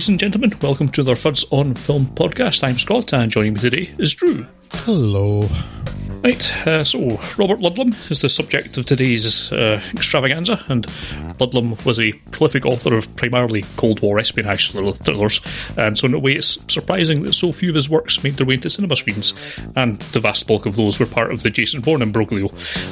Ladies and gentlemen. Welcome to the Fuds on Film podcast. I'm Scott, and joining me today is Drew. Hello. Right, uh, so Robert Ludlum is the subject of today's uh, extravaganza, and Ludlum was a prolific author of primarily Cold War espionage thrillers, and so in a way it's surprising that so few of his works made their way into cinema screens, and the vast bulk of those were part of the Jason Bourne imbroglio.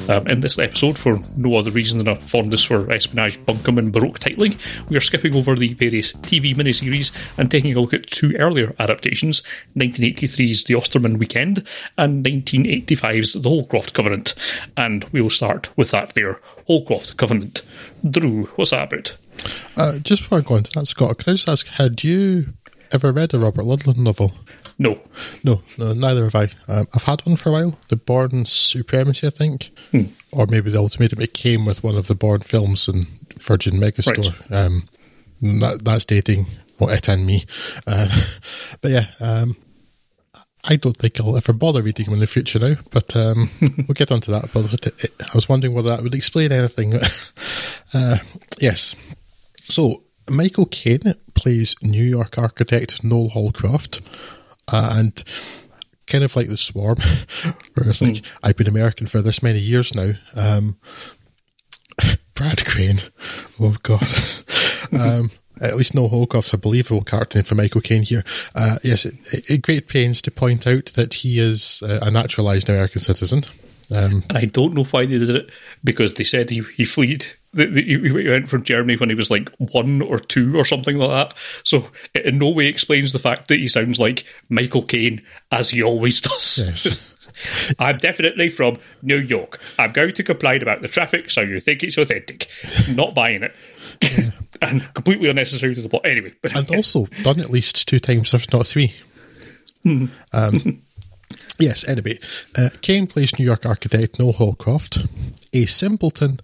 Um, in this episode, for no other reason than a fondness for espionage bunkum and Baroque titling, we are skipping over the various TV miniseries and taking a look at two earlier adaptations 1983's The Osterman Weekend and 1985 the Holcroft Covenant, and we'll start with that there Holcroft Covenant. Drew, what's that about? Uh, just before I go into that, Scott, can I just ask, had you ever read a Robert Ludlum novel? No. No, no, neither have I. Um, I've had one for a while, The Bourne Supremacy, I think. Hmm. Or maybe the Ultimatum. It came with one of the Bourne films in Virgin Megastore. Right. Um, that, that's dating well, it and me. Uh, but yeah, um, I don't think I'll ever bother reading them in the future now, but um, we'll get onto that. But I was wondering whether that would explain anything. uh, yes. So, Michael Caine plays New York architect Noel Holcroft, uh, and kind of like the Swarm, where it's like, mm. I've been American for this many years now. Um, Brad Crane. Oh, God. um, at least no a believable character for Michael Caine here. Uh, yes, it, it, great pains to point out that he is uh, a naturalised American citizen. Um, I don't know why they did it because they said he, he fled. He went from Germany when he was like one or two or something like that. So it in no way explains the fact that he sounds like Michael Caine as he always does. Yes. I'm definitely from New York. I'm going to complain about the traffic, so you think it's authentic. Not buying it. And completely unnecessary to the plot. Anyway, but and also done at least two times, if not three. Hmm. Um, yes. Anyway, uh, Caine plays New York architect Noel Holcroft, a simpleton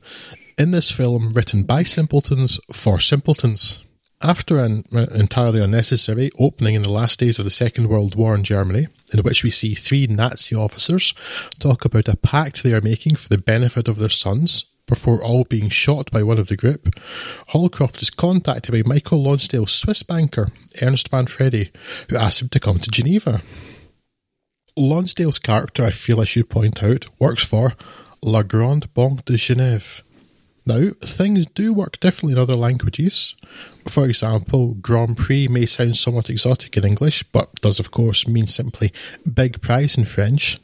in this film written by simpletons for simpletons. After an entirely unnecessary opening in the last days of the Second World War in Germany, in which we see three Nazi officers talk about a pact they are making for the benefit of their sons, before all being shot by one of the group, Holcroft is contacted by Michael Lonsdale's Swiss banker, Ernest Manfredi, who asks him to come to Geneva. Lonsdale's character, I feel I should point out, works for La Grande Banque de Genève. Now, things do work differently in other languages. For example, Grand Prix may sound somewhat exotic in English, but does of course mean simply big prize in French.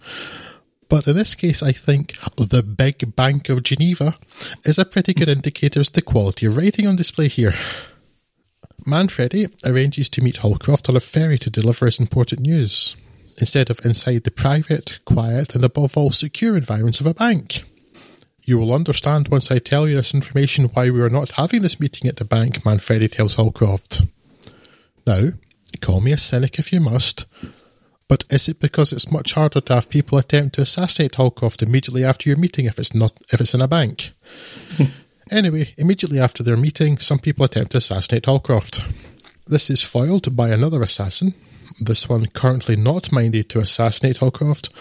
But in this case, I think the Big Bank of Geneva is a pretty good indicator as to the quality of writing on display here. Manfredi arranges to meet Holcroft on a ferry to deliver his important news, instead of inside the private, quiet, and above all secure environments of a bank. You will understand once I tell you this information why we are not having this meeting at the bank, Manfredi tells Holcroft. Now, call me a cynic if you must, but is it because it's much harder to have people attempt to assassinate Holcroft immediately after your meeting if it's not if it's in a bank? anyway, immediately after their meeting, some people attempt to assassinate Holcroft. This is foiled by another assassin, this one currently not minded to assassinate Holcroft,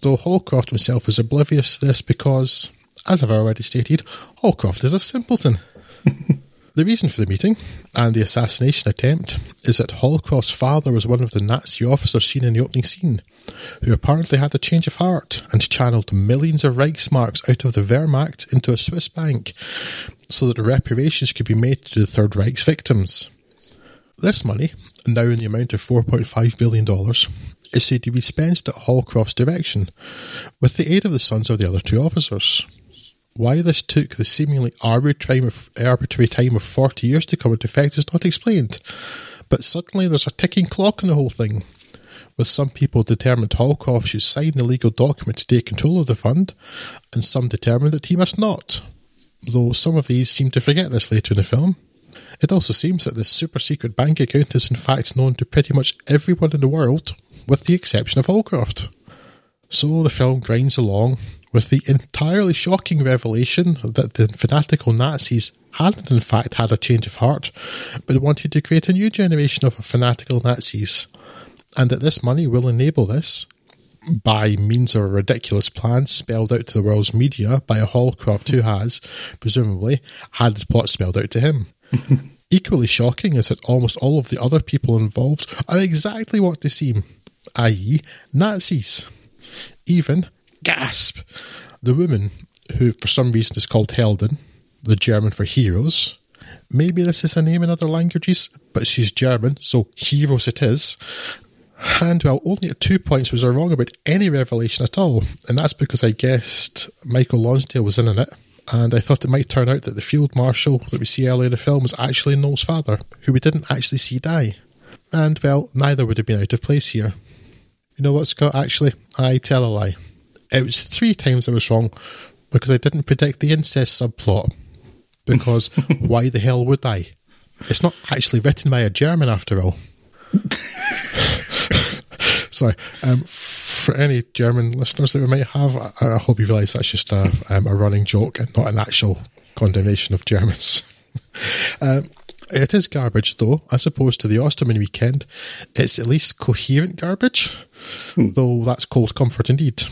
though Holcroft himself is oblivious to this because, as I've already stated, Holcroft is a simpleton. The reason for the meeting and the assassination attempt is that Holcroft's father was one of the Nazi officers seen in the opening scene, who apparently had a change of heart and channeled millions of Reichsmarks out of the Wehrmacht into a Swiss bank so that reparations could be made to the Third Reich's victims. This money, now in the amount of $4.5 billion, is said to be spent at Holcroft's direction, with the aid of the sons of the other two officers. Why this took the seemingly arbitrary time of 40 years to come into effect is not explained. But suddenly there's a ticking clock in the whole thing, with some people determined Holcroft should sign the legal document to take control of the fund, and some determined that he must not, though some of these seem to forget this later in the film. It also seems that this super secret bank account is in fact known to pretty much everyone in the world, with the exception of Holcroft. So the film grinds along, with the entirely shocking revelation that the fanatical Nazis hadn't in fact had a change of heart, but wanted to create a new generation of fanatical Nazis, and that this money will enable this by means of a ridiculous plan spelled out to the world's media by a Holcroft who has, presumably, had the plot spelled out to him. Equally shocking is that almost all of the other people involved are exactly what they seem, i.e., Nazis. Even, gasp, the woman, who for some reason is called Helden, the German for heroes. Maybe this is a name in other languages, but she's German, so heroes it is. And well, only at two points was I wrong about any revelation at all, and that's because I guessed Michael Lonsdale was in it, and I thought it might turn out that the field marshal that we see earlier in the film was actually Noel's father, who we didn't actually see die. And well, neither would have been out of place here. You know what, Scott? Actually, I tell a lie. It was three times I was wrong because I didn't predict the incest subplot. Because why the hell would I? It's not actually written by a German after all. Sorry. Um, for any German listeners that we might have, I, I hope you realise that's just a, um, a running joke and not an actual condemnation of Germans. um, it is garbage, though, as opposed to the Osterman weekend. It's at least coherent garbage, hmm. though that's cold comfort indeed.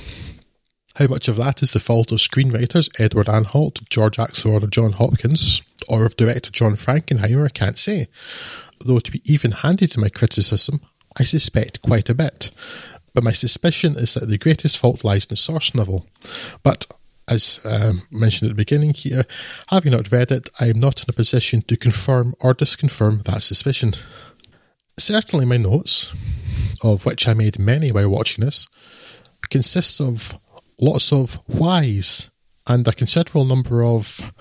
How much of that is the fault of screenwriters Edward Anhalt, George Axelrod, or John Hopkins, or of director John Frankenheimer, I can't say. Though to be even handed to my criticism, I suspect quite a bit. But my suspicion is that the greatest fault lies in the source novel. But as um, mentioned at the beginning here, having not read it, I am not in a position to confirm or disconfirm that suspicion. Certainly, my notes, of which I made many while watching this, consists of lots of whys and a considerable number of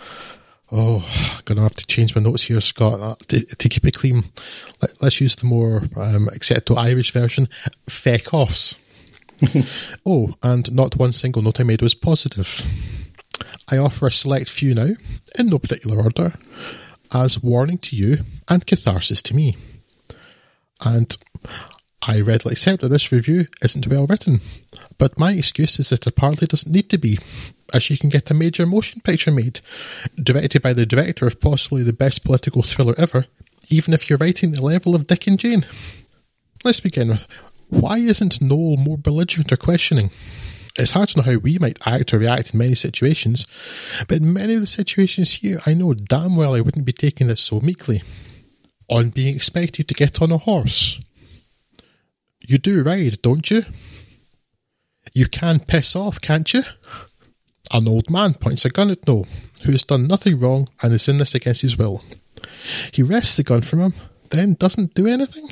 Oh, I'm going to have to change my notes here, Scott, uh, to, to keep it clean. Let, us use the more um, acceptable Irish version feck offs. oh, and not one single note I made was positive. I offer a select few now, in no particular order, as warning to you and catharsis to me. And I readily accept that this review isn't well written, but my excuse is that it apparently doesn't need to be as you can get a major motion picture made, directed by the director of possibly the best political thriller ever, even if you're writing the level of Dick and Jane. Let's begin with why isn't Noel more belligerent or questioning? It's hard to know how we might act or react in many situations, but in many of the situations here, I know damn well I wouldn't be taking this so meekly. On being expected to get on a horse. You do ride, don't you? You can piss off, can't you? An old man points a gun at Noel, who has done nothing wrong and is in this against his will. He wrests the gun from him, then doesn't do anything.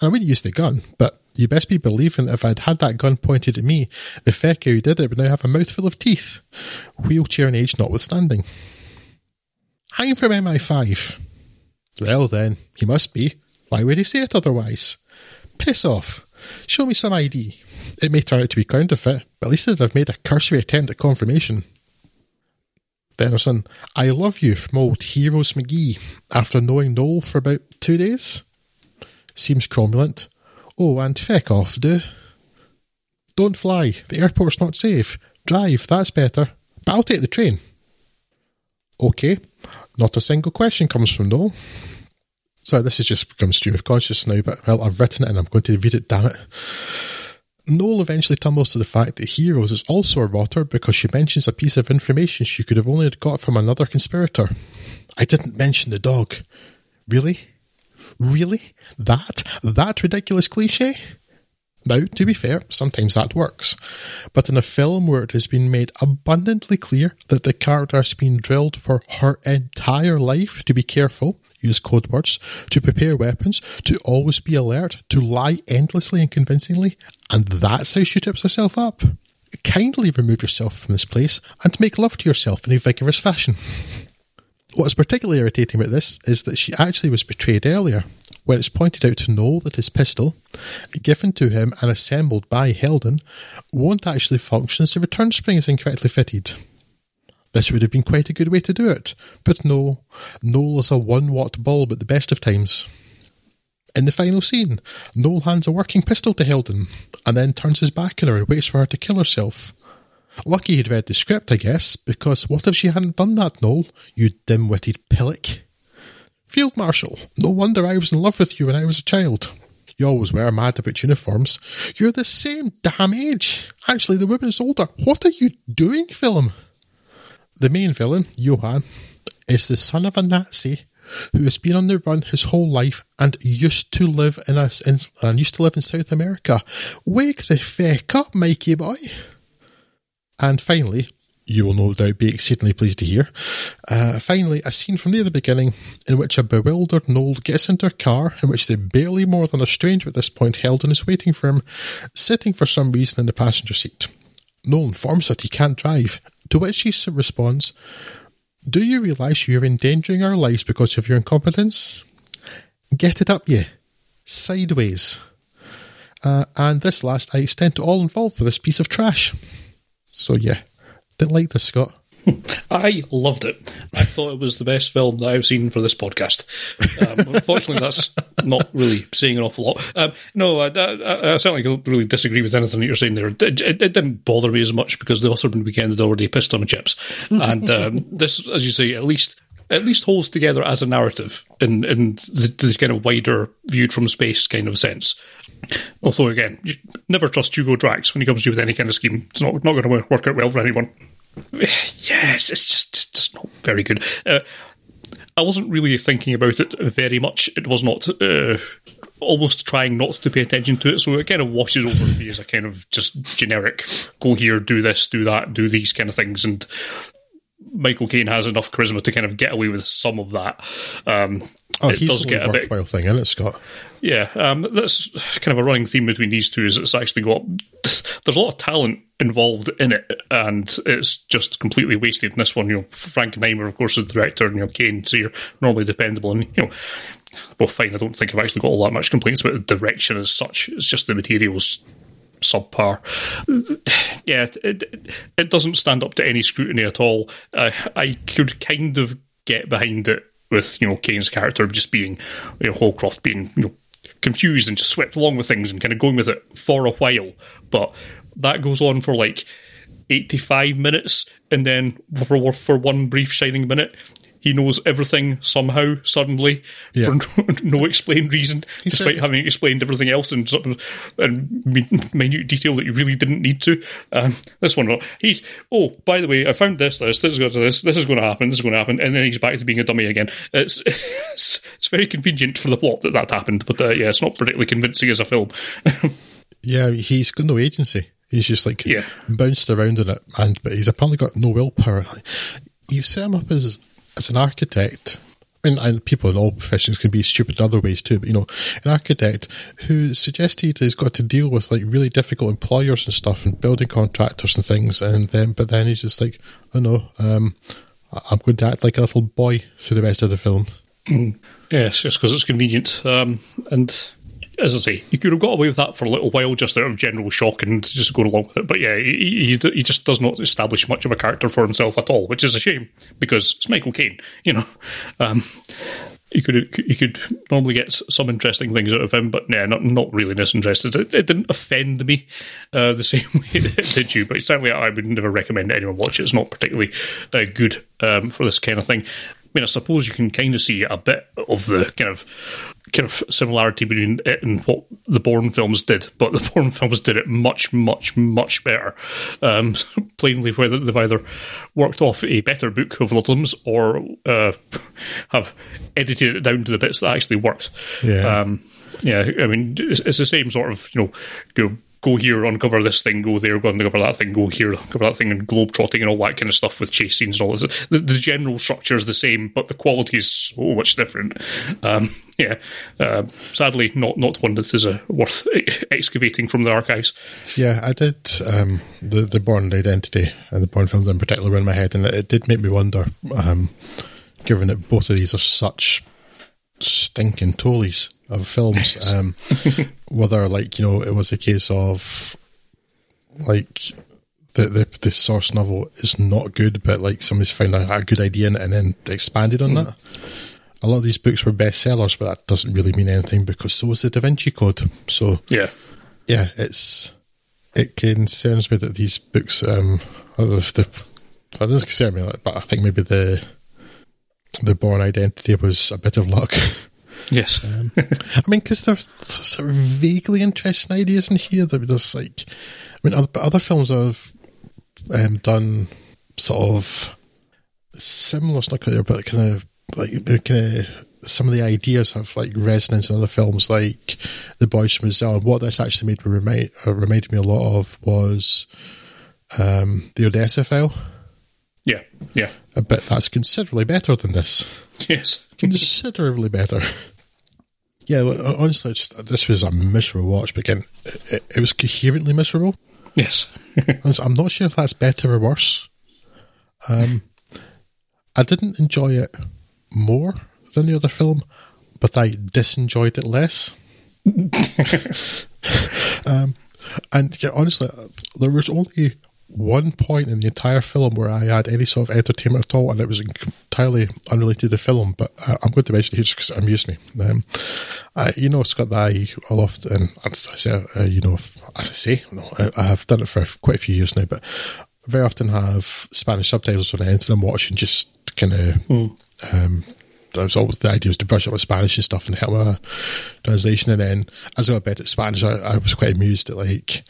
I wouldn't use the gun, but you best be believing that if I'd had that gun pointed at me, the fecker who did it would now have a mouthful of teeth, wheelchair and age notwithstanding. Hang from MI5. Well then, he must be. Why would he say it otherwise? Piss off. Show me some ID. It may turn out to be counterfeit, but at least they've made a cursory attempt at confirmation. Denison, I love you from old Heroes McGee after knowing Noel for about two days. Seems cromulent. Oh, and feck off, do. Don't fly. The airport's not safe. Drive, that's better. But I'll take the train. Okay. Not a single question comes from Noel. So this has just become stream of consciousness now, but well, I've written it and I'm going to read it, damn it. Noel eventually tumbles to the fact that Heroes is also a rotter because she mentions a piece of information she could have only got from another conspirator. I didn't mention the dog. Really? Really? That? That ridiculous cliche? Now, to be fair, sometimes that works. But in a film where it has been made abundantly clear that the character has been drilled for her entire life to be careful, use code words, to prepare weapons, to always be alert, to lie endlessly and convincingly, and that's how she tips herself up. Kindly remove yourself from this place and make love to yourself in a vigorous fashion. What's particularly irritating about this is that she actually was betrayed earlier, when it's pointed out to Noel that his pistol, given to him and assembled by Helden, won't actually function as the return spring is incorrectly fitted. This would have been quite a good way to do it, but no, Noel is a one watt bulb at the best of times. In the final scene, Noel hands a working pistol to Helden, and then turns his back on her and waits for her to kill herself. Lucky he'd read the script, I guess, because what if she hadn't done that, Noel, you dim-witted pillock? Field Marshal, no wonder I was in love with you when I was a child. You always were mad about uniforms. You're the same damn age. Actually, the woman's older. What are you doing, film? The main villain, Johann, is the son of a Nazi who has been on the run his whole life and used to live in in, and used to live in South America. Wake the feck up, Mikey boy. And finally, you will no doubt be exceedingly pleased to hear. Uh, finally, a scene from near the beginning in which a bewildered Noel gets into a car in which they barely more than a stranger at this point held and is waiting for him, sitting for some reason in the passenger seat. Noel informs that he can't drive, to which she responds, Do you realise you're endangering our lives because of your incompetence? Get it up, you. Sideways. Uh, and this last I extend to all involved with this piece of trash. So, yeah, didn't like this, Scott. I loved it. I thought it was the best film that I've seen for this podcast. Um, unfortunately, that's not really saying an awful lot. Um, no, I, I, I, certainly don't really disagree with anything that you're saying there. It, it, it, didn't bother me as much because the Osterman weekend had already pissed on the chips, and um, this, as you say, at least at least holds together as a narrative in in the, the kind of wider viewed from space kind of sense. Although again, never trust Hugo Drax when he comes to you with any kind of scheme. It's not not going to work out well for anyone. Yes, it's just just, just not very good. Uh, I wasn't really thinking about it very much. It was not uh, almost trying not to pay attention to it, so it kind of washes over me as a kind of just generic go here, do this, do that, do these kind of things, and Michael Caine has enough charisma to kind of get away with some of that. Um, oh, it does get a worthwhile bit, thing, isn't it, Scott? Yeah, um, that's kind of a running theme between these two. Is it's actually got there's a lot of talent involved in it, and it's just completely wasted in this one. You know, Frankenheimer, of course, is the director, and you know, Caine, so you're normally dependable, and you know, both fine. I don't think I've actually got all that much complaints about the direction as such. It's just the materials subpar. Yeah, it, it doesn't stand up to any scrutiny at all. Uh, I could kind of get behind it with you know Caine's character just being you know Holcroft being you know confused and just swept along with things and kind of going with it for a while. But that goes on for like 85 minutes, and then for, for one brief shining minute, he knows everything somehow suddenly yeah. for no, no, explained reason, he despite said, having explained everything else in sort of in minute detail that you really didn't need to. Um, this one, he's oh, by the way, I found this, this, this is going to this, this is going to happen, this is going to happen, and then he's back to being a dummy again. It's it's, it's very convenient for the plot that that happened, but uh, yeah, it's not particularly convincing as a film. yeah, he's got no agency. He's just like yeah. bounced around in it, and but he's apparently got no willpower. You set him up as as an architect, mean, and people in all professions can be stupid in other ways too, but you know, an architect who suggested he's got to deal with like really difficult employers and stuff and building contractors and things, and then but then he's just like, oh no, um, I'm going to act like a little boy through the rest of the film. Mm. Yes, just because it's convenient, um, and as I say, he could have got away with that for a little while, just out of general shock and just going along with it. But yeah, he, he, he just does not establish much of a character for himself at all, which is a shame because it's Michael Caine. You know, um, you could you could normally get some interesting things out of him, but yeah, not not really disinterested. It, it didn't offend me uh, the same way it did you, but certainly I would never recommend anyone watch it. It's not particularly uh, good um, for this kind of thing. I mean, I suppose you can kind of see a bit of the kind of kind of similarity between it and what the Bourne films did, but the Bourne films did it much, much, much better. Um, plainly, whether they've either worked off a better book of Ludlum's or uh, have edited it down to the bits that actually worked. Yeah. Um, yeah, I mean, it's, it's, the same sort of, you know, go go here, uncover this thing, go there, go uncover that thing, go here, uncover that thing, and globe trotting and all that kind of stuff with chase scenes and all this. The, the general structure is the same, but the quality is so much different. Um, yeah, uh, sadly, not not one that is uh, worth excavating from the archives. Yeah, I did um, the the Bourne Identity and the Bourne films in particular were in my head, and it, did make me wonder, um, given that both of these are such stinking tollies of films. Um, whether like you know it was a case of like the, the the source novel is not good, but like somebody's found a, a good idea in it and then expanded on mm. that. A lot of these books were bestsellers, but that doesn't really mean anything because so was the Da Vinci Code. So yeah, yeah, it's it concerns me that these books um the, the doesn't concern me, but I think maybe the the Bourne Identity was a bit of luck. Yes. Um, I mean, because there's sort of vaguely interesting ideas in here. There's like, I mean, other, other films have um, done sort of similar, not clear, but kind of like kind of some of the ideas have like resonance in other films, like The Boys from Brazil. And what this actually made me remind uh, reminded me a lot of was um, the Odessa file. Yeah, yeah, but that's considerably better than this. Yes, considerably better. Yeah, honestly, just, this was a miserable watch, but again, it, it was coherently miserable. Yes, I'm not sure if that's better or worse. Um, I didn't enjoy it more than the other film, but I disenjoyed it less. um, and yeah, honestly, there was only one point in the entire film where I had any sort of entertainment at all, and it was entirely unrelated to the film. But uh, I'm going to mention it here just because it amused me. Um, I, you know, Scott, that I will often, as I say, uh, you know, as I say, no, I, I, have done it for quite a few years now, but very often have Spanish subtitles when I enter them watch and just kind of. Mm. Um, that was always the idea was to brush up my Spanish and stuff and help my translation. And then as I got better at Spanish, I, I was quite amused at like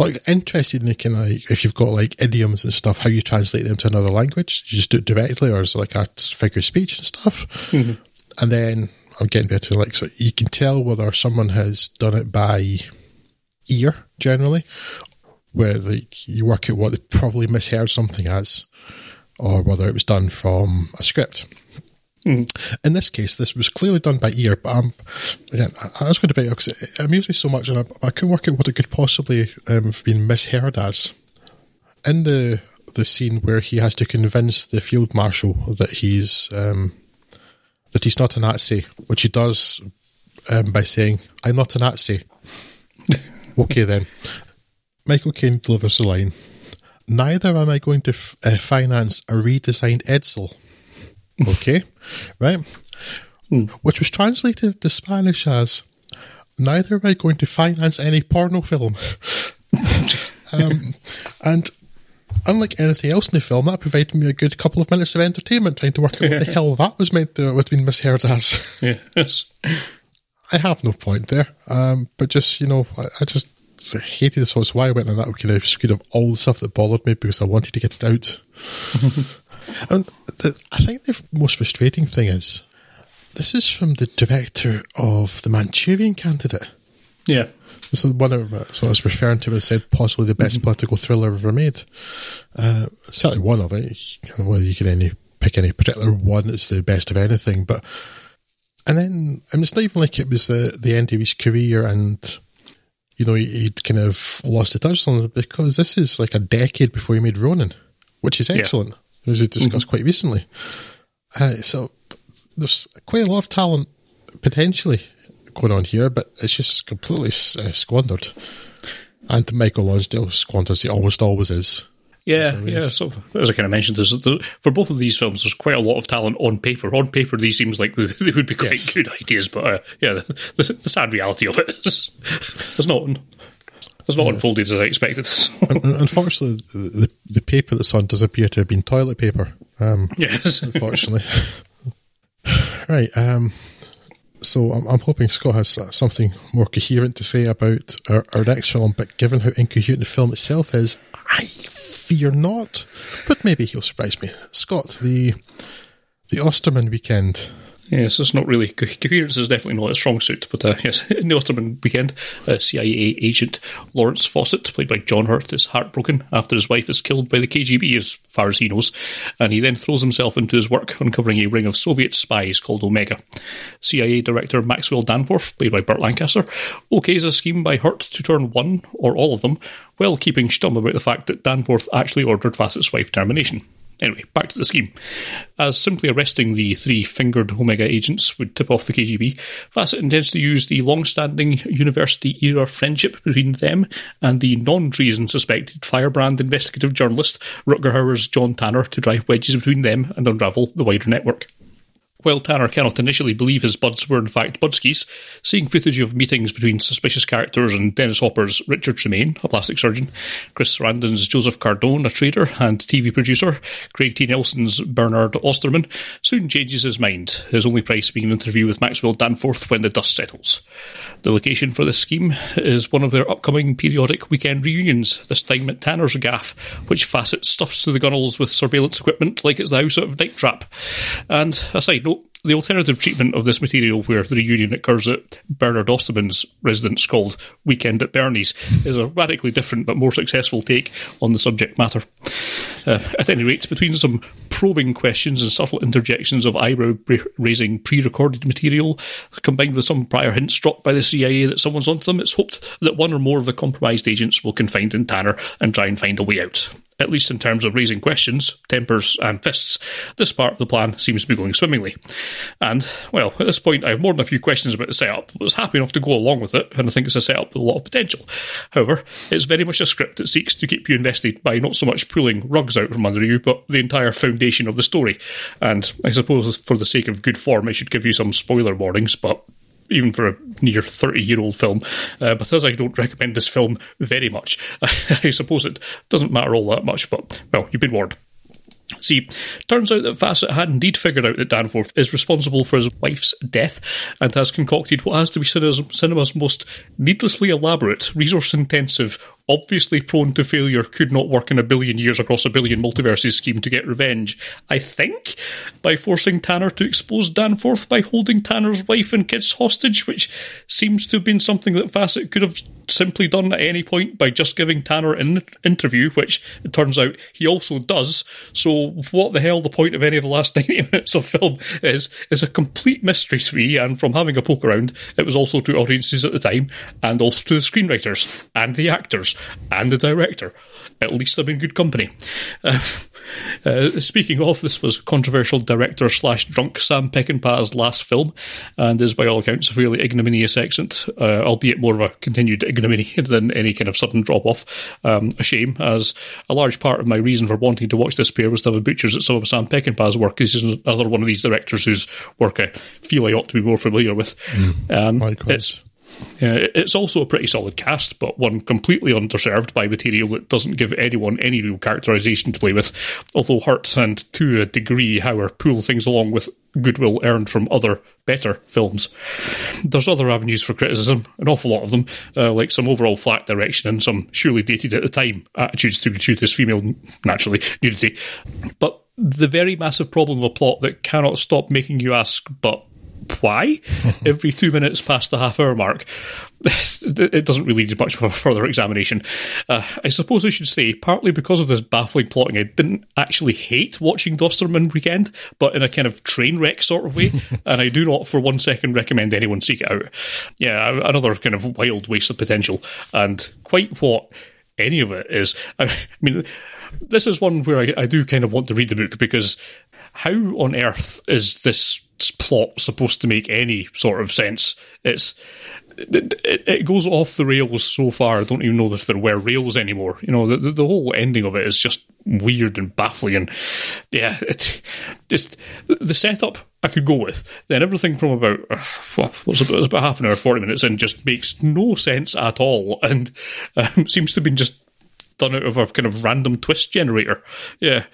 like interested in the kind of like if you've got like idioms and stuff, how you translate them to another language. You just do it directly, or is it like a figure of speech and stuff? Mm-hmm. And then I'm getting better. Like so, you can tell whether someone has done it by ear generally, where like you work out what they probably misheard something as, or whether it was done from a script. Mm. In this case, this was clearly done by ear, but I'm, again, I, was going to debate because it, it amused me so much, and I, I couldn't work out what it could possibly um, have been misheard as. In the the scene where he has to convince the field marshal that he's um, that he's not a Nazi, which he does um, by saying, "I'm not a Nazi." okay, then Michael Caine delivers the line. Neither am I going to f- uh, finance a redesigned Edsel. Okay, right? Mm. Which was translated to Spanish as Neither am I going to finance any porno film. um, and unlike anything else in the film, that provided me a good couple of minutes of entertainment trying to work out what the hell that was meant to have been misheard as. Yes. I have no point there. Um, but just, you know, I, I just I hated this. So why I went on that kind of screwed up all the stuff that bothered me because I wanted to get it out. And the, I think the most frustrating thing is this is from the director of The Manchurian Candidate. Yeah. This is one of so I was referring to when I said possibly the best mm-hmm. political thriller ever made. Uh, certainly one of it. Whether you can any pick any particular one that's the best of anything, but and then I mean, it's not even like it was the the end of his career and you know he'd kind of lost the touch on it because this is like a decade before he made Ronin, which is excellent. As we discussed mm-hmm. quite recently. Uh, so there's quite a lot of talent potentially going on here, but it's just completely uh, squandered. And Michael Lonsdale squanders, he almost always is. Yeah, yeah. So as I kind of mentioned, there's, there, for both of these films, there's quite a lot of talent on paper. On paper, these seems like they, they would be quite yes. good ideas, but uh, yeah, the, the, the, sad reality of it is there's not it's not unfolded as I expected. Unfortunately, the, the paper that's on does appear to have been toilet paper. Um, yes. unfortunately. right. Um, so I'm, I'm, hoping Scott has something more coherent to say about our, our, next film, but given how incoherent the film itself is, I fear not. But maybe he'll surprise me. Scott, the the Osterman weekend Yes, it's not really coherence is definitely not a strong suit, but uh, yes, in the Osterman weekend, uh, CIA agent Lawrence Fawcett, played by John Hurt, is heartbroken after his wife is killed by the KGB, as far as he knows, and he then throws himself into his work, uncovering a ring of Soviet spies called Omega. CIA Director Maxwell Danforth, played by Burt Lancaster, okays a scheme by Hurt to turn one or all of them, while keeping stum about the fact that Danforth actually ordered Fawcett's wife termination. Anyway, back to the scheme. As simply arresting the three fingered Omega agents would tip off the KGB, Fawcett intends to use the long standing university era friendship between them and the non treason suspected firebrand investigative journalist Rutger Hauer's John Tanner to drive wedges between them and unravel the wider network. While Tanner cannot initially believe his buds were in fact Budskis, seeing footage of meetings between suspicious characters and Dennis Hopper's Richard Tremaine, a plastic surgeon, Chris Sarandon's Joseph Cardone, a trader and TV producer, Craig T. Nelson's Bernard Osterman, soon changes his mind, his only price being an interview with Maxwell Danforth when the dust settles. The location for this scheme is one of their upcoming periodic weekend reunions, this time at Tanner's Gaff, which Fawcett stuffs to the gunnels with surveillance equipment like it's the house of Night Trap. And a side note, the alternative treatment of this material, where the reunion occurs at Bernard Osterman's residence called Weekend at Bernie's, is a radically different but more successful take on the subject matter. Uh, at any rate, between some probing questions and subtle interjections of eyebrow raising pre recorded material, combined with some prior hints dropped by the CIA that someone's onto them, it's hoped that one or more of the compromised agents will confide in Tanner and try and find a way out at least in terms of raising questions, tempers, and fists, this part of the plan seems to be going swimmingly. And, well, at this point, I have more than a few questions about the setup, but was happy enough to go along with it, and I think it's a setup with a lot of potential. However, it's very much a script that seeks to keep you invested by not so much pulling rugs out from under you, but the entire foundation of the story. And I suppose for the sake of good form, I should give you some spoiler warnings, but even for a near 30 year old film. Uh, because I don't recommend this film very much, I suppose it doesn't matter all that much, but, well, you've been warned. See, turns out that Fawcett had indeed figured out that Danforth is responsible for his wife's death and has concocted what has to be cinema's most needlessly elaborate, resource intensive, obviously prone to failure, could not work in a billion years across a billion multiverses scheme to get revenge, I think, by forcing Tanner to expose Danforth by holding Tanner's wife and kids hostage, which seems to have been something that Fawcett could have simply done at any point by just giving Tanner an interview, which it turns out he also does. So, what the hell the point of any of the last 90 minutes of film is, is a complete mystery to me. And from having a poke around, it was also to audiences at the time, and also to the screenwriters, and the actors, and the director. At least I'm in good company. Uh, uh, speaking of, this was controversial director slash drunk Sam Peckinpah's last film, and is by all accounts a fairly ignominious exit, uh, albeit more of a continued ignominy than any kind of sudden drop off. Um, a shame, as a large part of my reason for wanting to watch this pair was to have a butchers at some of Sam Peckinpah's work. He's another one of these directors whose work I feel I ought to be more familiar with. Mm, um, it's uh, it's also a pretty solid cast, but one completely underserved by material that doesn't give anyone any real characterization to play with, although hurt and to a degree, Hauer, pull things along with goodwill earned from other better films. There's other avenues for criticism, an awful lot of them, uh, like some overall flat direction and some surely dated at the time attitudes to gratuitous female, naturally, nudity. But the very massive problem of a plot that cannot stop making you ask, but why every two minutes past the half hour mark. It doesn't really need much of a further examination. Uh, I suppose I should say, partly because of this baffling plotting, I didn't actually hate watching the Osterman Weekend, but in a kind of train wreck sort of way, and I do not for one second recommend anyone seek it out. Yeah, another kind of wild waste of potential, and quite what any of it is. I mean, this is one where I, I do kind of want to read the book because how on earth is this plot supposed to make any sort of sense? It's it, it, goes off the rails so far. I don't even know if there were rails anymore. You know, the, the, whole ending of it is just weird and baffling. And yeah, it just the setup I could go with. Then everything from about uh, what's it, about half an hour, forty minutes in, just makes no sense at all, and um, seems to have been just done out of a kind of random twist generator. Yeah,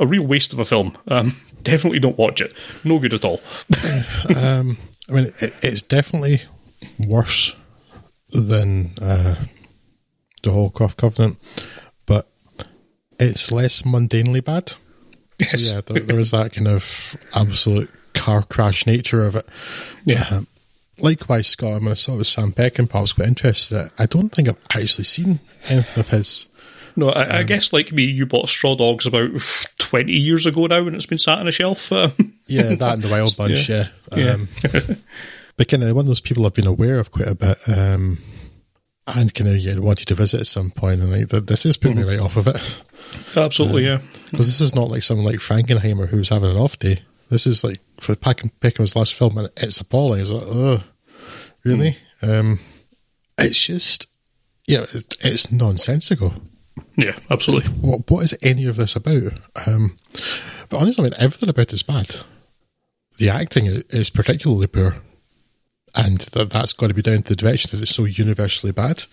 a real waste of a film. Um, definitely don't watch it. No good at all. um, I mean, it, it's definitely worse than uh, the Holcroft Covenant, but it's less mundanely bad. Yes. So yeah, there, there is that kind of absolute car crash nature of it. Yeah. Um, likewise, Scott, I, mean, I saw it with Sam Peckinpah. I was quite interested. I don't think I've actually seen anything of his. No, I, um, I, guess like me, you bought Straw Dogs about twenty years ago now, and it's been sat on a shelf. Um, yeah, that and the Wild Bunch. Yeah, yeah. Um, but kind of one of those people I've been aware of quite a bit, um, and kind of yeah, wanted to visit at some point, and like this is putting mm-hmm. me right off of it. Absolutely, um, yeah. Because this is not like someone like Frankenheimer who's having an off day. This is like for Peckinpah's last film, and it's appalling. It's like, oh, really? Mm. Um, it's just, yeah, it's nonsensical. Yeah, absolutely. What what is any of this about? Um, but honestly, I mean, everything about it's bad. the acting is particularly poor, and that, that's got to be down to the direction that it's so universally bad.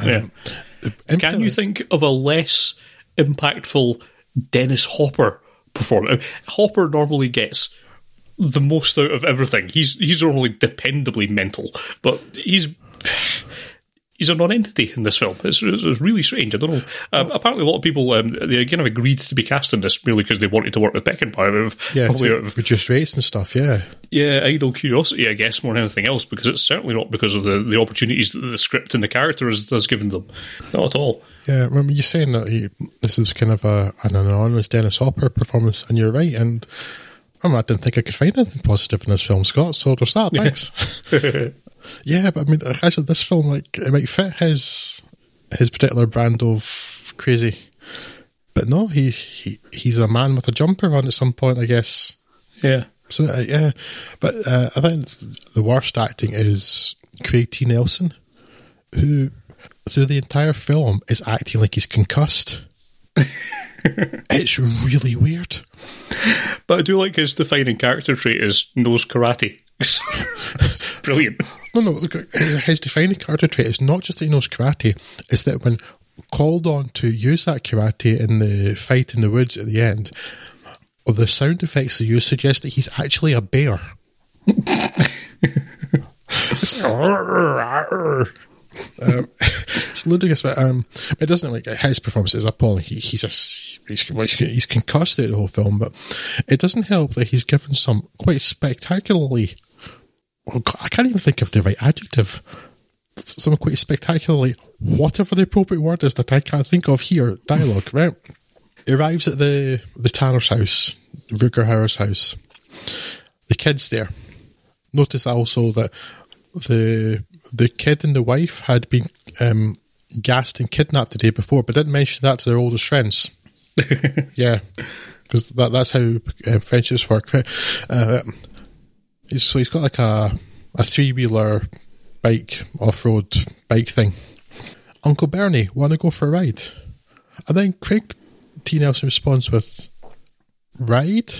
Um, yeah. Can you think of a less impactful Dennis Hopper performance? Hopper normally gets the most out of everything. He's he's normally dependably mental, but he's he's a non-entity in this film. It's, it's really strange. I don't know. Um, well, apparently, a lot of people um, they again have agreed to be cast in this merely because they wanted to work with Peckinpah. Yeah, probably of, reduce rates and stuff. Yeah, yeah, idle curiosity, I guess, more than anything else, because it's certainly not because of the, the opportunities that the script and the character has, has given them. Not at all. Yeah, remember you saying that he, this is kind of a, an anonymous Dennis Hopper performance, and you're right. And I, mean, I didn't think I could find anything positive in this film, Scott. So there's that. Thanks. Yeah, but I mean, actually, this film like it might fit his his particular brand of crazy, but no, he, he he's a man with a jumper on at some point, I guess. Yeah. So uh, yeah, but uh, I think the worst acting is Craig T. Nelson, who through the entire film is acting like he's concussed. it's really weird. But I do like his defining character trait is knows karate. Brilliant. No, no. Look, his defining character trait is not just that he knows karate; it's that when called on to use that karate in the fight in the woods at the end, or the sound effects they use suggest that he's actually a bear. um, it's ludicrous, but um, it doesn't like his performance is appalling. He, he's a he's, he's he's concussed the whole film, but it doesn't help that he's given some quite spectacularly. I can't even think of the right adjective. Some quite spectacularly, whatever the appropriate word is that I can't think of here. Dialogue, right? He arrives at the the Tanner's house, Rutger Hauer's house. The kid's there. Notice also that the the kid and the wife had been um, gassed and kidnapped the day before, but didn't mention that to their oldest friends. yeah, because that, that's how uh, friendships work. Uh, so he's got like a a three wheeler bike off road bike thing. Uncle Bernie, want to go for a ride? And then Craig T. Nelson responds with, "Ride?"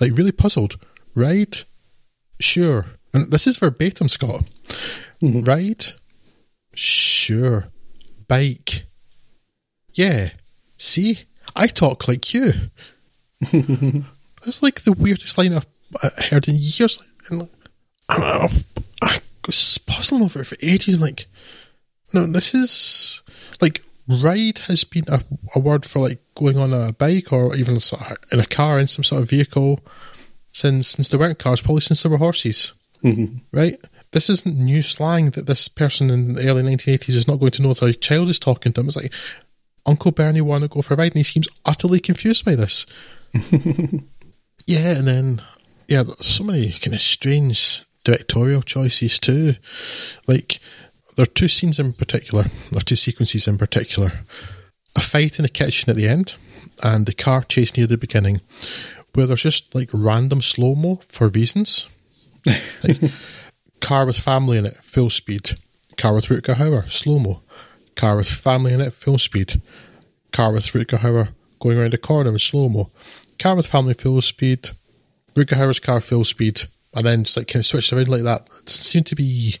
Like really puzzled. Ride? Sure. And this is verbatim, Scott. Mm-hmm. Ride? Sure. Bike? Yeah. See? I talk like you. That's like the weirdest line I've heard in years. And I, I was puzzling over it for ages. I'm like, no, this is like ride has been a, a word for like going on a bike or even in a car in some sort of vehicle since since there weren't cars, probably since there were horses, mm-hmm. right? This isn't new slang that this person in the early 1980s is not going to know that a child is talking to him. It's like, Uncle Bernie want to go for a ride, and he seems utterly confused by this. yeah, and then, yeah, so many kind of strange directorial choices too. Like, there are two scenes in particular, are two sequences in particular. A fight in the kitchen at the end, and the car chase near the beginning, where there's just like random slow mo for reasons. like, car with family in it, full speed. Car with Rutger Hauer, slow mo car with family in it, full speed. Car with Rutger Hauer going around the corner in slow mo. Car with family, full speed. Rutger Hauer's car, full speed. And then just like kind of switched around like that. It doesn't seem to be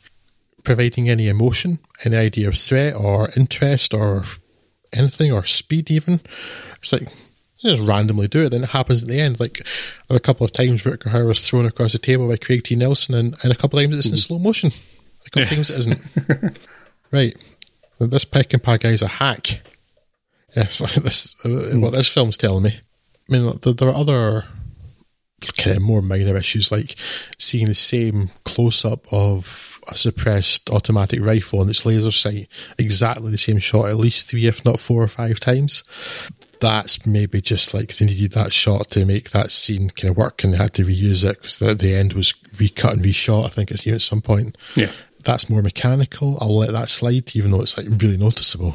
providing any emotion, any idea of threat or interest or anything or speed even. It's like just randomly do it. Then it happens at the end. Like a couple of times, Rutger Hauer was thrown across the table by Craig T. Nelson, and, and a couple of times it's in slow motion. A couple of times it isn't. right this Peckinpah pack guy's a hack. Yes, this mm. what this film's telling me. I mean, there, there are other kind of more minor issues like seeing the same close up of a suppressed automatic rifle and its laser sight, exactly the same shot, at least three, if not four or five times. That's maybe just like they needed that shot to make that scene kind of work and they had to reuse it because the, the end was recut and reshot, I think it's at some point. Yeah that's more mechanical. I'll let that slide, even though it's like really noticeable.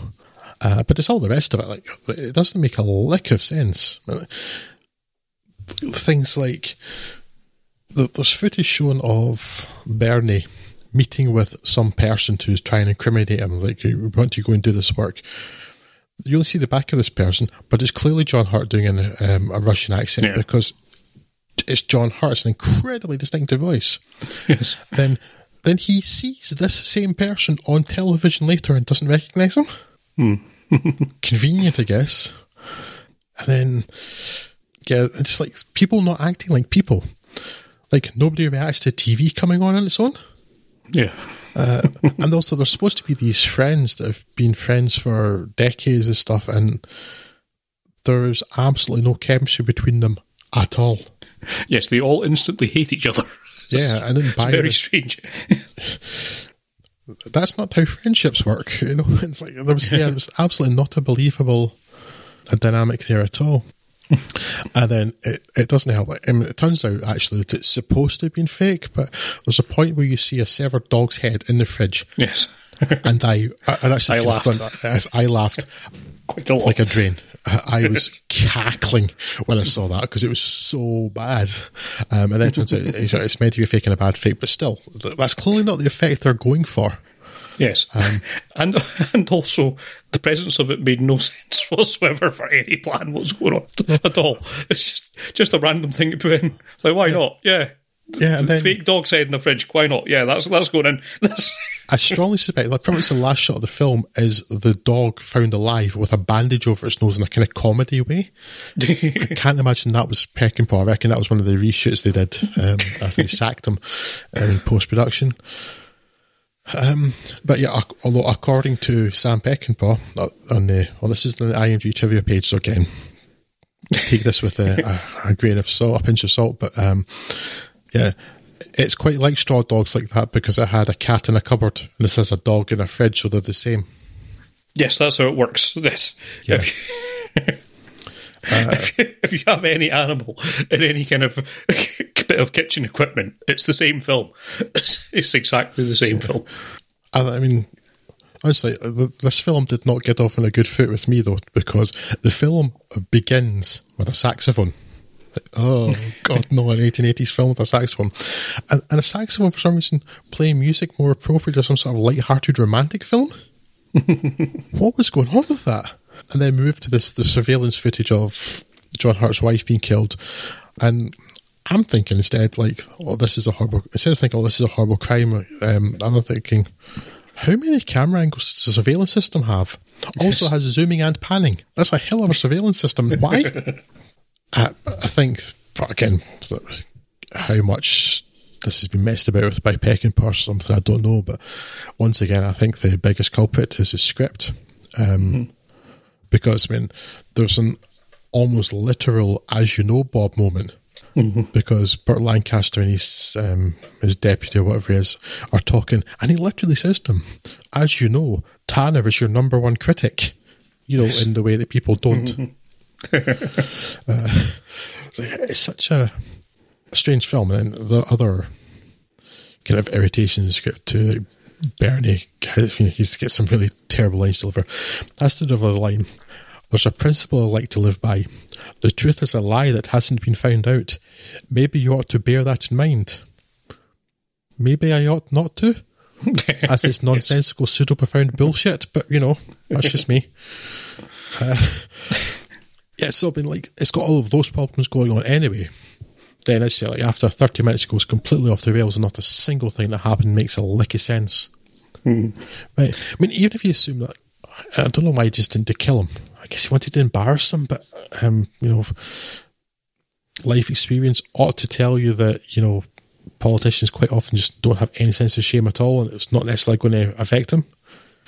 Uh, but it's all the rest of it. Like it doesn't make a lick of sense. Things like there's footage shown of Bernie meeting with some person who's trying to incriminate him. Like, we want you to go and do this work. You only see the back of this person, but it's clearly John Hurt doing an, um, a Russian accent yeah. because it's John Hurt. It's an incredibly distinctive voice. Yes. Then, then he sees this same person on television later and doesn't recognise him. Convenient, I guess. And then, yeah, it's like people not acting like people. Like nobody reacts to TV coming on on its own. Yeah. Uh, and also, there's supposed to be these friends that have been friends for decades and stuff, and there's absolutely no chemistry between them at all. Yes, they all instantly hate each other. Yeah, I didn't It's very this. strange. That's not how friendships work. You know, it's like there was yeah, there was absolutely not a believable a dynamic there at all. and then it, it doesn't help. I mean, it turns out actually that it's supposed to have been fake, but there's a point where you see a severed dog's head in the fridge, Yes. and I, I, I actually I laughed. I laughed Quite a lot. like a drain. I was cackling when I saw that because it was so bad. Um, and then it turns out it's it's meant to be a fake and a bad fake, but still, that's clearly not the effect they're going for. Yes, Um, and and also the presence of it made no sense whatsoever for any plan what's going on at all. It's just, just a random thing to put in. It's like why not? Yeah, Yeah, and then fake dog's head in the fridge. Why not? Yeah, that's that's going in. That's, I strongly suspect, like, pretty much the last shot of the film is the dog found alive with a bandage over its nose in a kind of comedy way. I can't imagine that was Peckinpah. I reckon that was one of the reshoots they did um, after they sacked him um, in post production. Um, but yeah, although according to Sam Peckinpah uh, on the well, this is the IMDb trivia page, so again, take this with a, a, a grain of salt, a pinch of salt. But um, yeah, it's quite like straw dogs like that because it had a cat in a cupboard and this has a dog in a fridge, so they're the same. yes, that's how it works. This. Yeah. If, you, if, you, if you have any animal in any kind of bit of kitchen equipment, it's the same film. It's, it's exactly the same film. I, I mean, honestly, this film did not get off on a good foot with me though because the film begins with a saxophone. Like, oh God, no! An 1880s film with a saxophone, and, and a saxophone for some reason playing music more appropriate to some sort of light-hearted romantic film. what was going on with that? And then move to this the surveillance footage of John Hurt's wife being killed, and I'm thinking instead like, oh, this is a horrible. Instead of thinking, oh, this is a horrible crime, um, I'm thinking, how many camera angles does the surveillance system have? Also has zooming and panning. That's a hell of a surveillance system. Why? I, I think, but again, how much this has been messed about with by Peckinpah or something, I don't know. But once again, I think the biggest culprit is the script. Um, Because, I mean, there's an almost literal, as you know, Bob moment. Because Burt Lancaster and his um, his deputy or whatever he is are talking, and he literally says to him, "As you know, Tanner is your number one critic." You know, in the way that people don't. Uh, it's, such a, a strange film, and the other kind of irritation in the script to Bernie, he's got some really terrible lines to deliver. That's the line. There's a principle I like to live by. The truth is a lie that hasn't been found out. Maybe you ought to bear that in mind. Maybe I ought not to, as it's nonsensical, pseudo profound bullshit. But you know, that's just me. Uh, yeah, so I've been like, it's got all of those problems going on anyway. Then I say, like, after 30 minutes, it goes completely off the rails, and not a single thing that happened makes a lick of sense. Right. I mean, even if you assume that, I don't know why he just didn't kill him. I guess he wanted to embarrass him, but, um, you know, life experience ought to tell you that, you know, politicians quite often just don't have any sense of shame at all, and it's not necessarily going to affect him.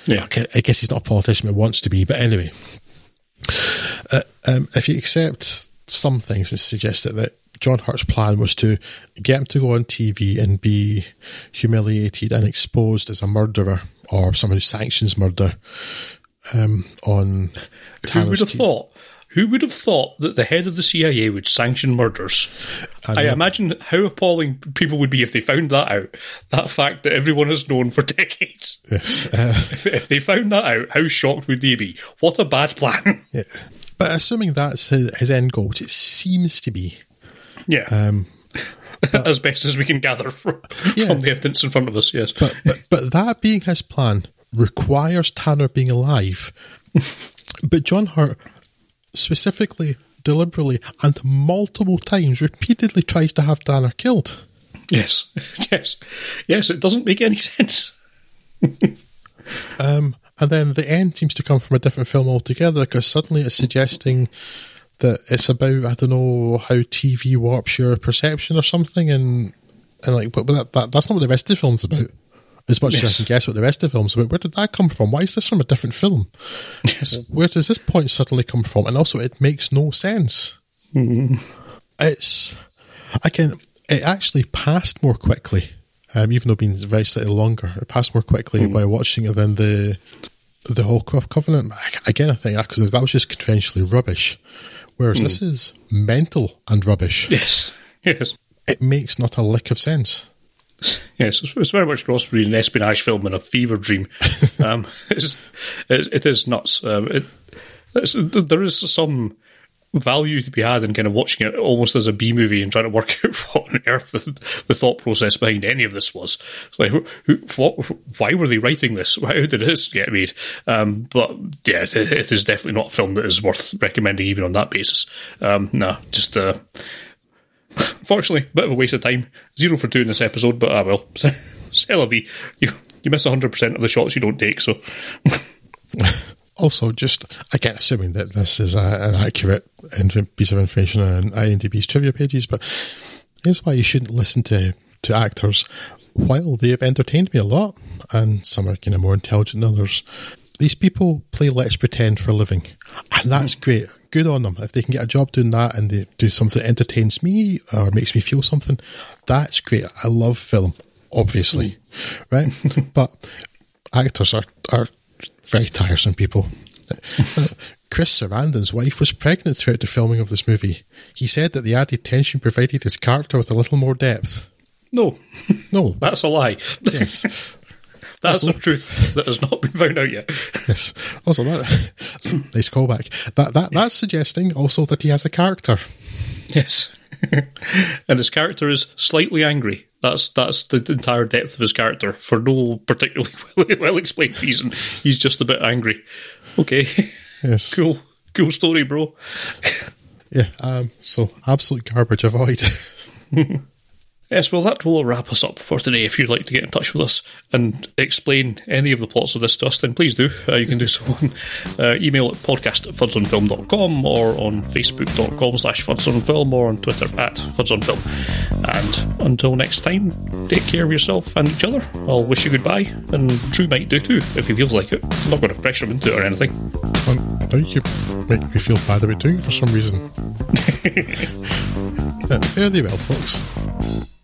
Yeah. I guess he's not a politician, but wants to be. But anyway, uh, um, if you accept some things, it suggests that, that John Hurt's plan was to get him to go on TV and be humiliated and exposed as a murderer or someone who sanctions murder um, on Who would have thought? Who would have thought that the head of the CIA would sanction murders? I, know. imagine how appalling people would be if they found that out. That fact that everyone has known for decades. Yes. Uh, If, if they found that out, how shocked would they be? What a bad plan. yeah. But assuming that's his, his end goal, which it seems to be, yeah. um, as best as we can gather from, Yeah. from the evidence in front of us, yes. But, but but that being his plan requires Tanner being alive. but John Hurt specifically deliberately and multiple times, repeatedly tries to have Tanner killed. Yes, yes, yes. It doesn't make any sense. um, and then the end seems to come from a different film altogether because suddenly it's suggesting that it's about I don't know how TV warps your perception or something, and and like, but, but that, that, that's not what the rest of the film's about. As much yes. as I can guess what the rest of the film's about, where did that come from? Why is this from a different film? Yes. Where does this point suddenly come from? And also, it makes no sense. Mm-hmm. It's again, it actually passed more quickly, um, even though being very slightly longer. It passed more quickly mm-hmm. by watching it than the the Holcroft Covenant. Again, I think because that was just conventionally rubbish. Whereas mm. this is mental and rubbish. Yes, yes. It makes not a lick of sense. Yes, it's, very much cross between an espionage film and a fever dream. um, it's, it is nuts. Um, it, there is some value to be had in kind of watching it almost as a B movie and trying to work out what on earth the, the thought process behind any of this was. It's like, who, what, why were they writing this? How did this get made? Um, but yeah, it, it is definitely not a film that is worth recommending even on that basis. Um, no, just uh, Fortunately, bit of a waste of time. Zero for two in this episode, but ah well. C'est la. You, you miss 100% of the shots you don't take, so. also, just again, assuming that this is a, an accurate piece of information on IMDb's trivia pages, but here's why you shouldn't listen to, to actors. While they have entertained me a lot, and some are kind of more intelligent than others, these people play Let's Pretend for a living, and that's great good on them. If they can get a job doing that and they do something that entertains me or makes me feel something, that's great. I love film, obviously, mm. right? but actors are, are very tiresome people. Chris Sarandon's wife was pregnant throughout the filming of this movie. He said that the added tension provided his character with a little more depth. No. No. That's a lie. Yes. That's also, the truth that has not been found out yet. Yes. Also, that nice callback. That that that's suggesting also that he has a character. Yes, and his character is slightly angry. That's that's the entire depth of his character for no particularly well explained reason. He's just a bit angry. Okay. Yes. cool. Cool story, bro. yeah. Um. So absolute garbage. Avoid. Yes, well, that will wrap us up for today. If you'd like to get in touch with us and explain any of the plots of this to us, then please do. Uh, you can do so on uh, email at podcast at fudsonfilm.com or on facebook.com slash fudsonfilm or on Twitter at fudsonfilm. And until next time, take care of yourself and each other. I'll wish you goodbye, and Drew might do too, if he feels like it. I'm not going to pressure him into it or anything. I think you make me feel bad about doing it for some reason. yeah, fare thee well, folks.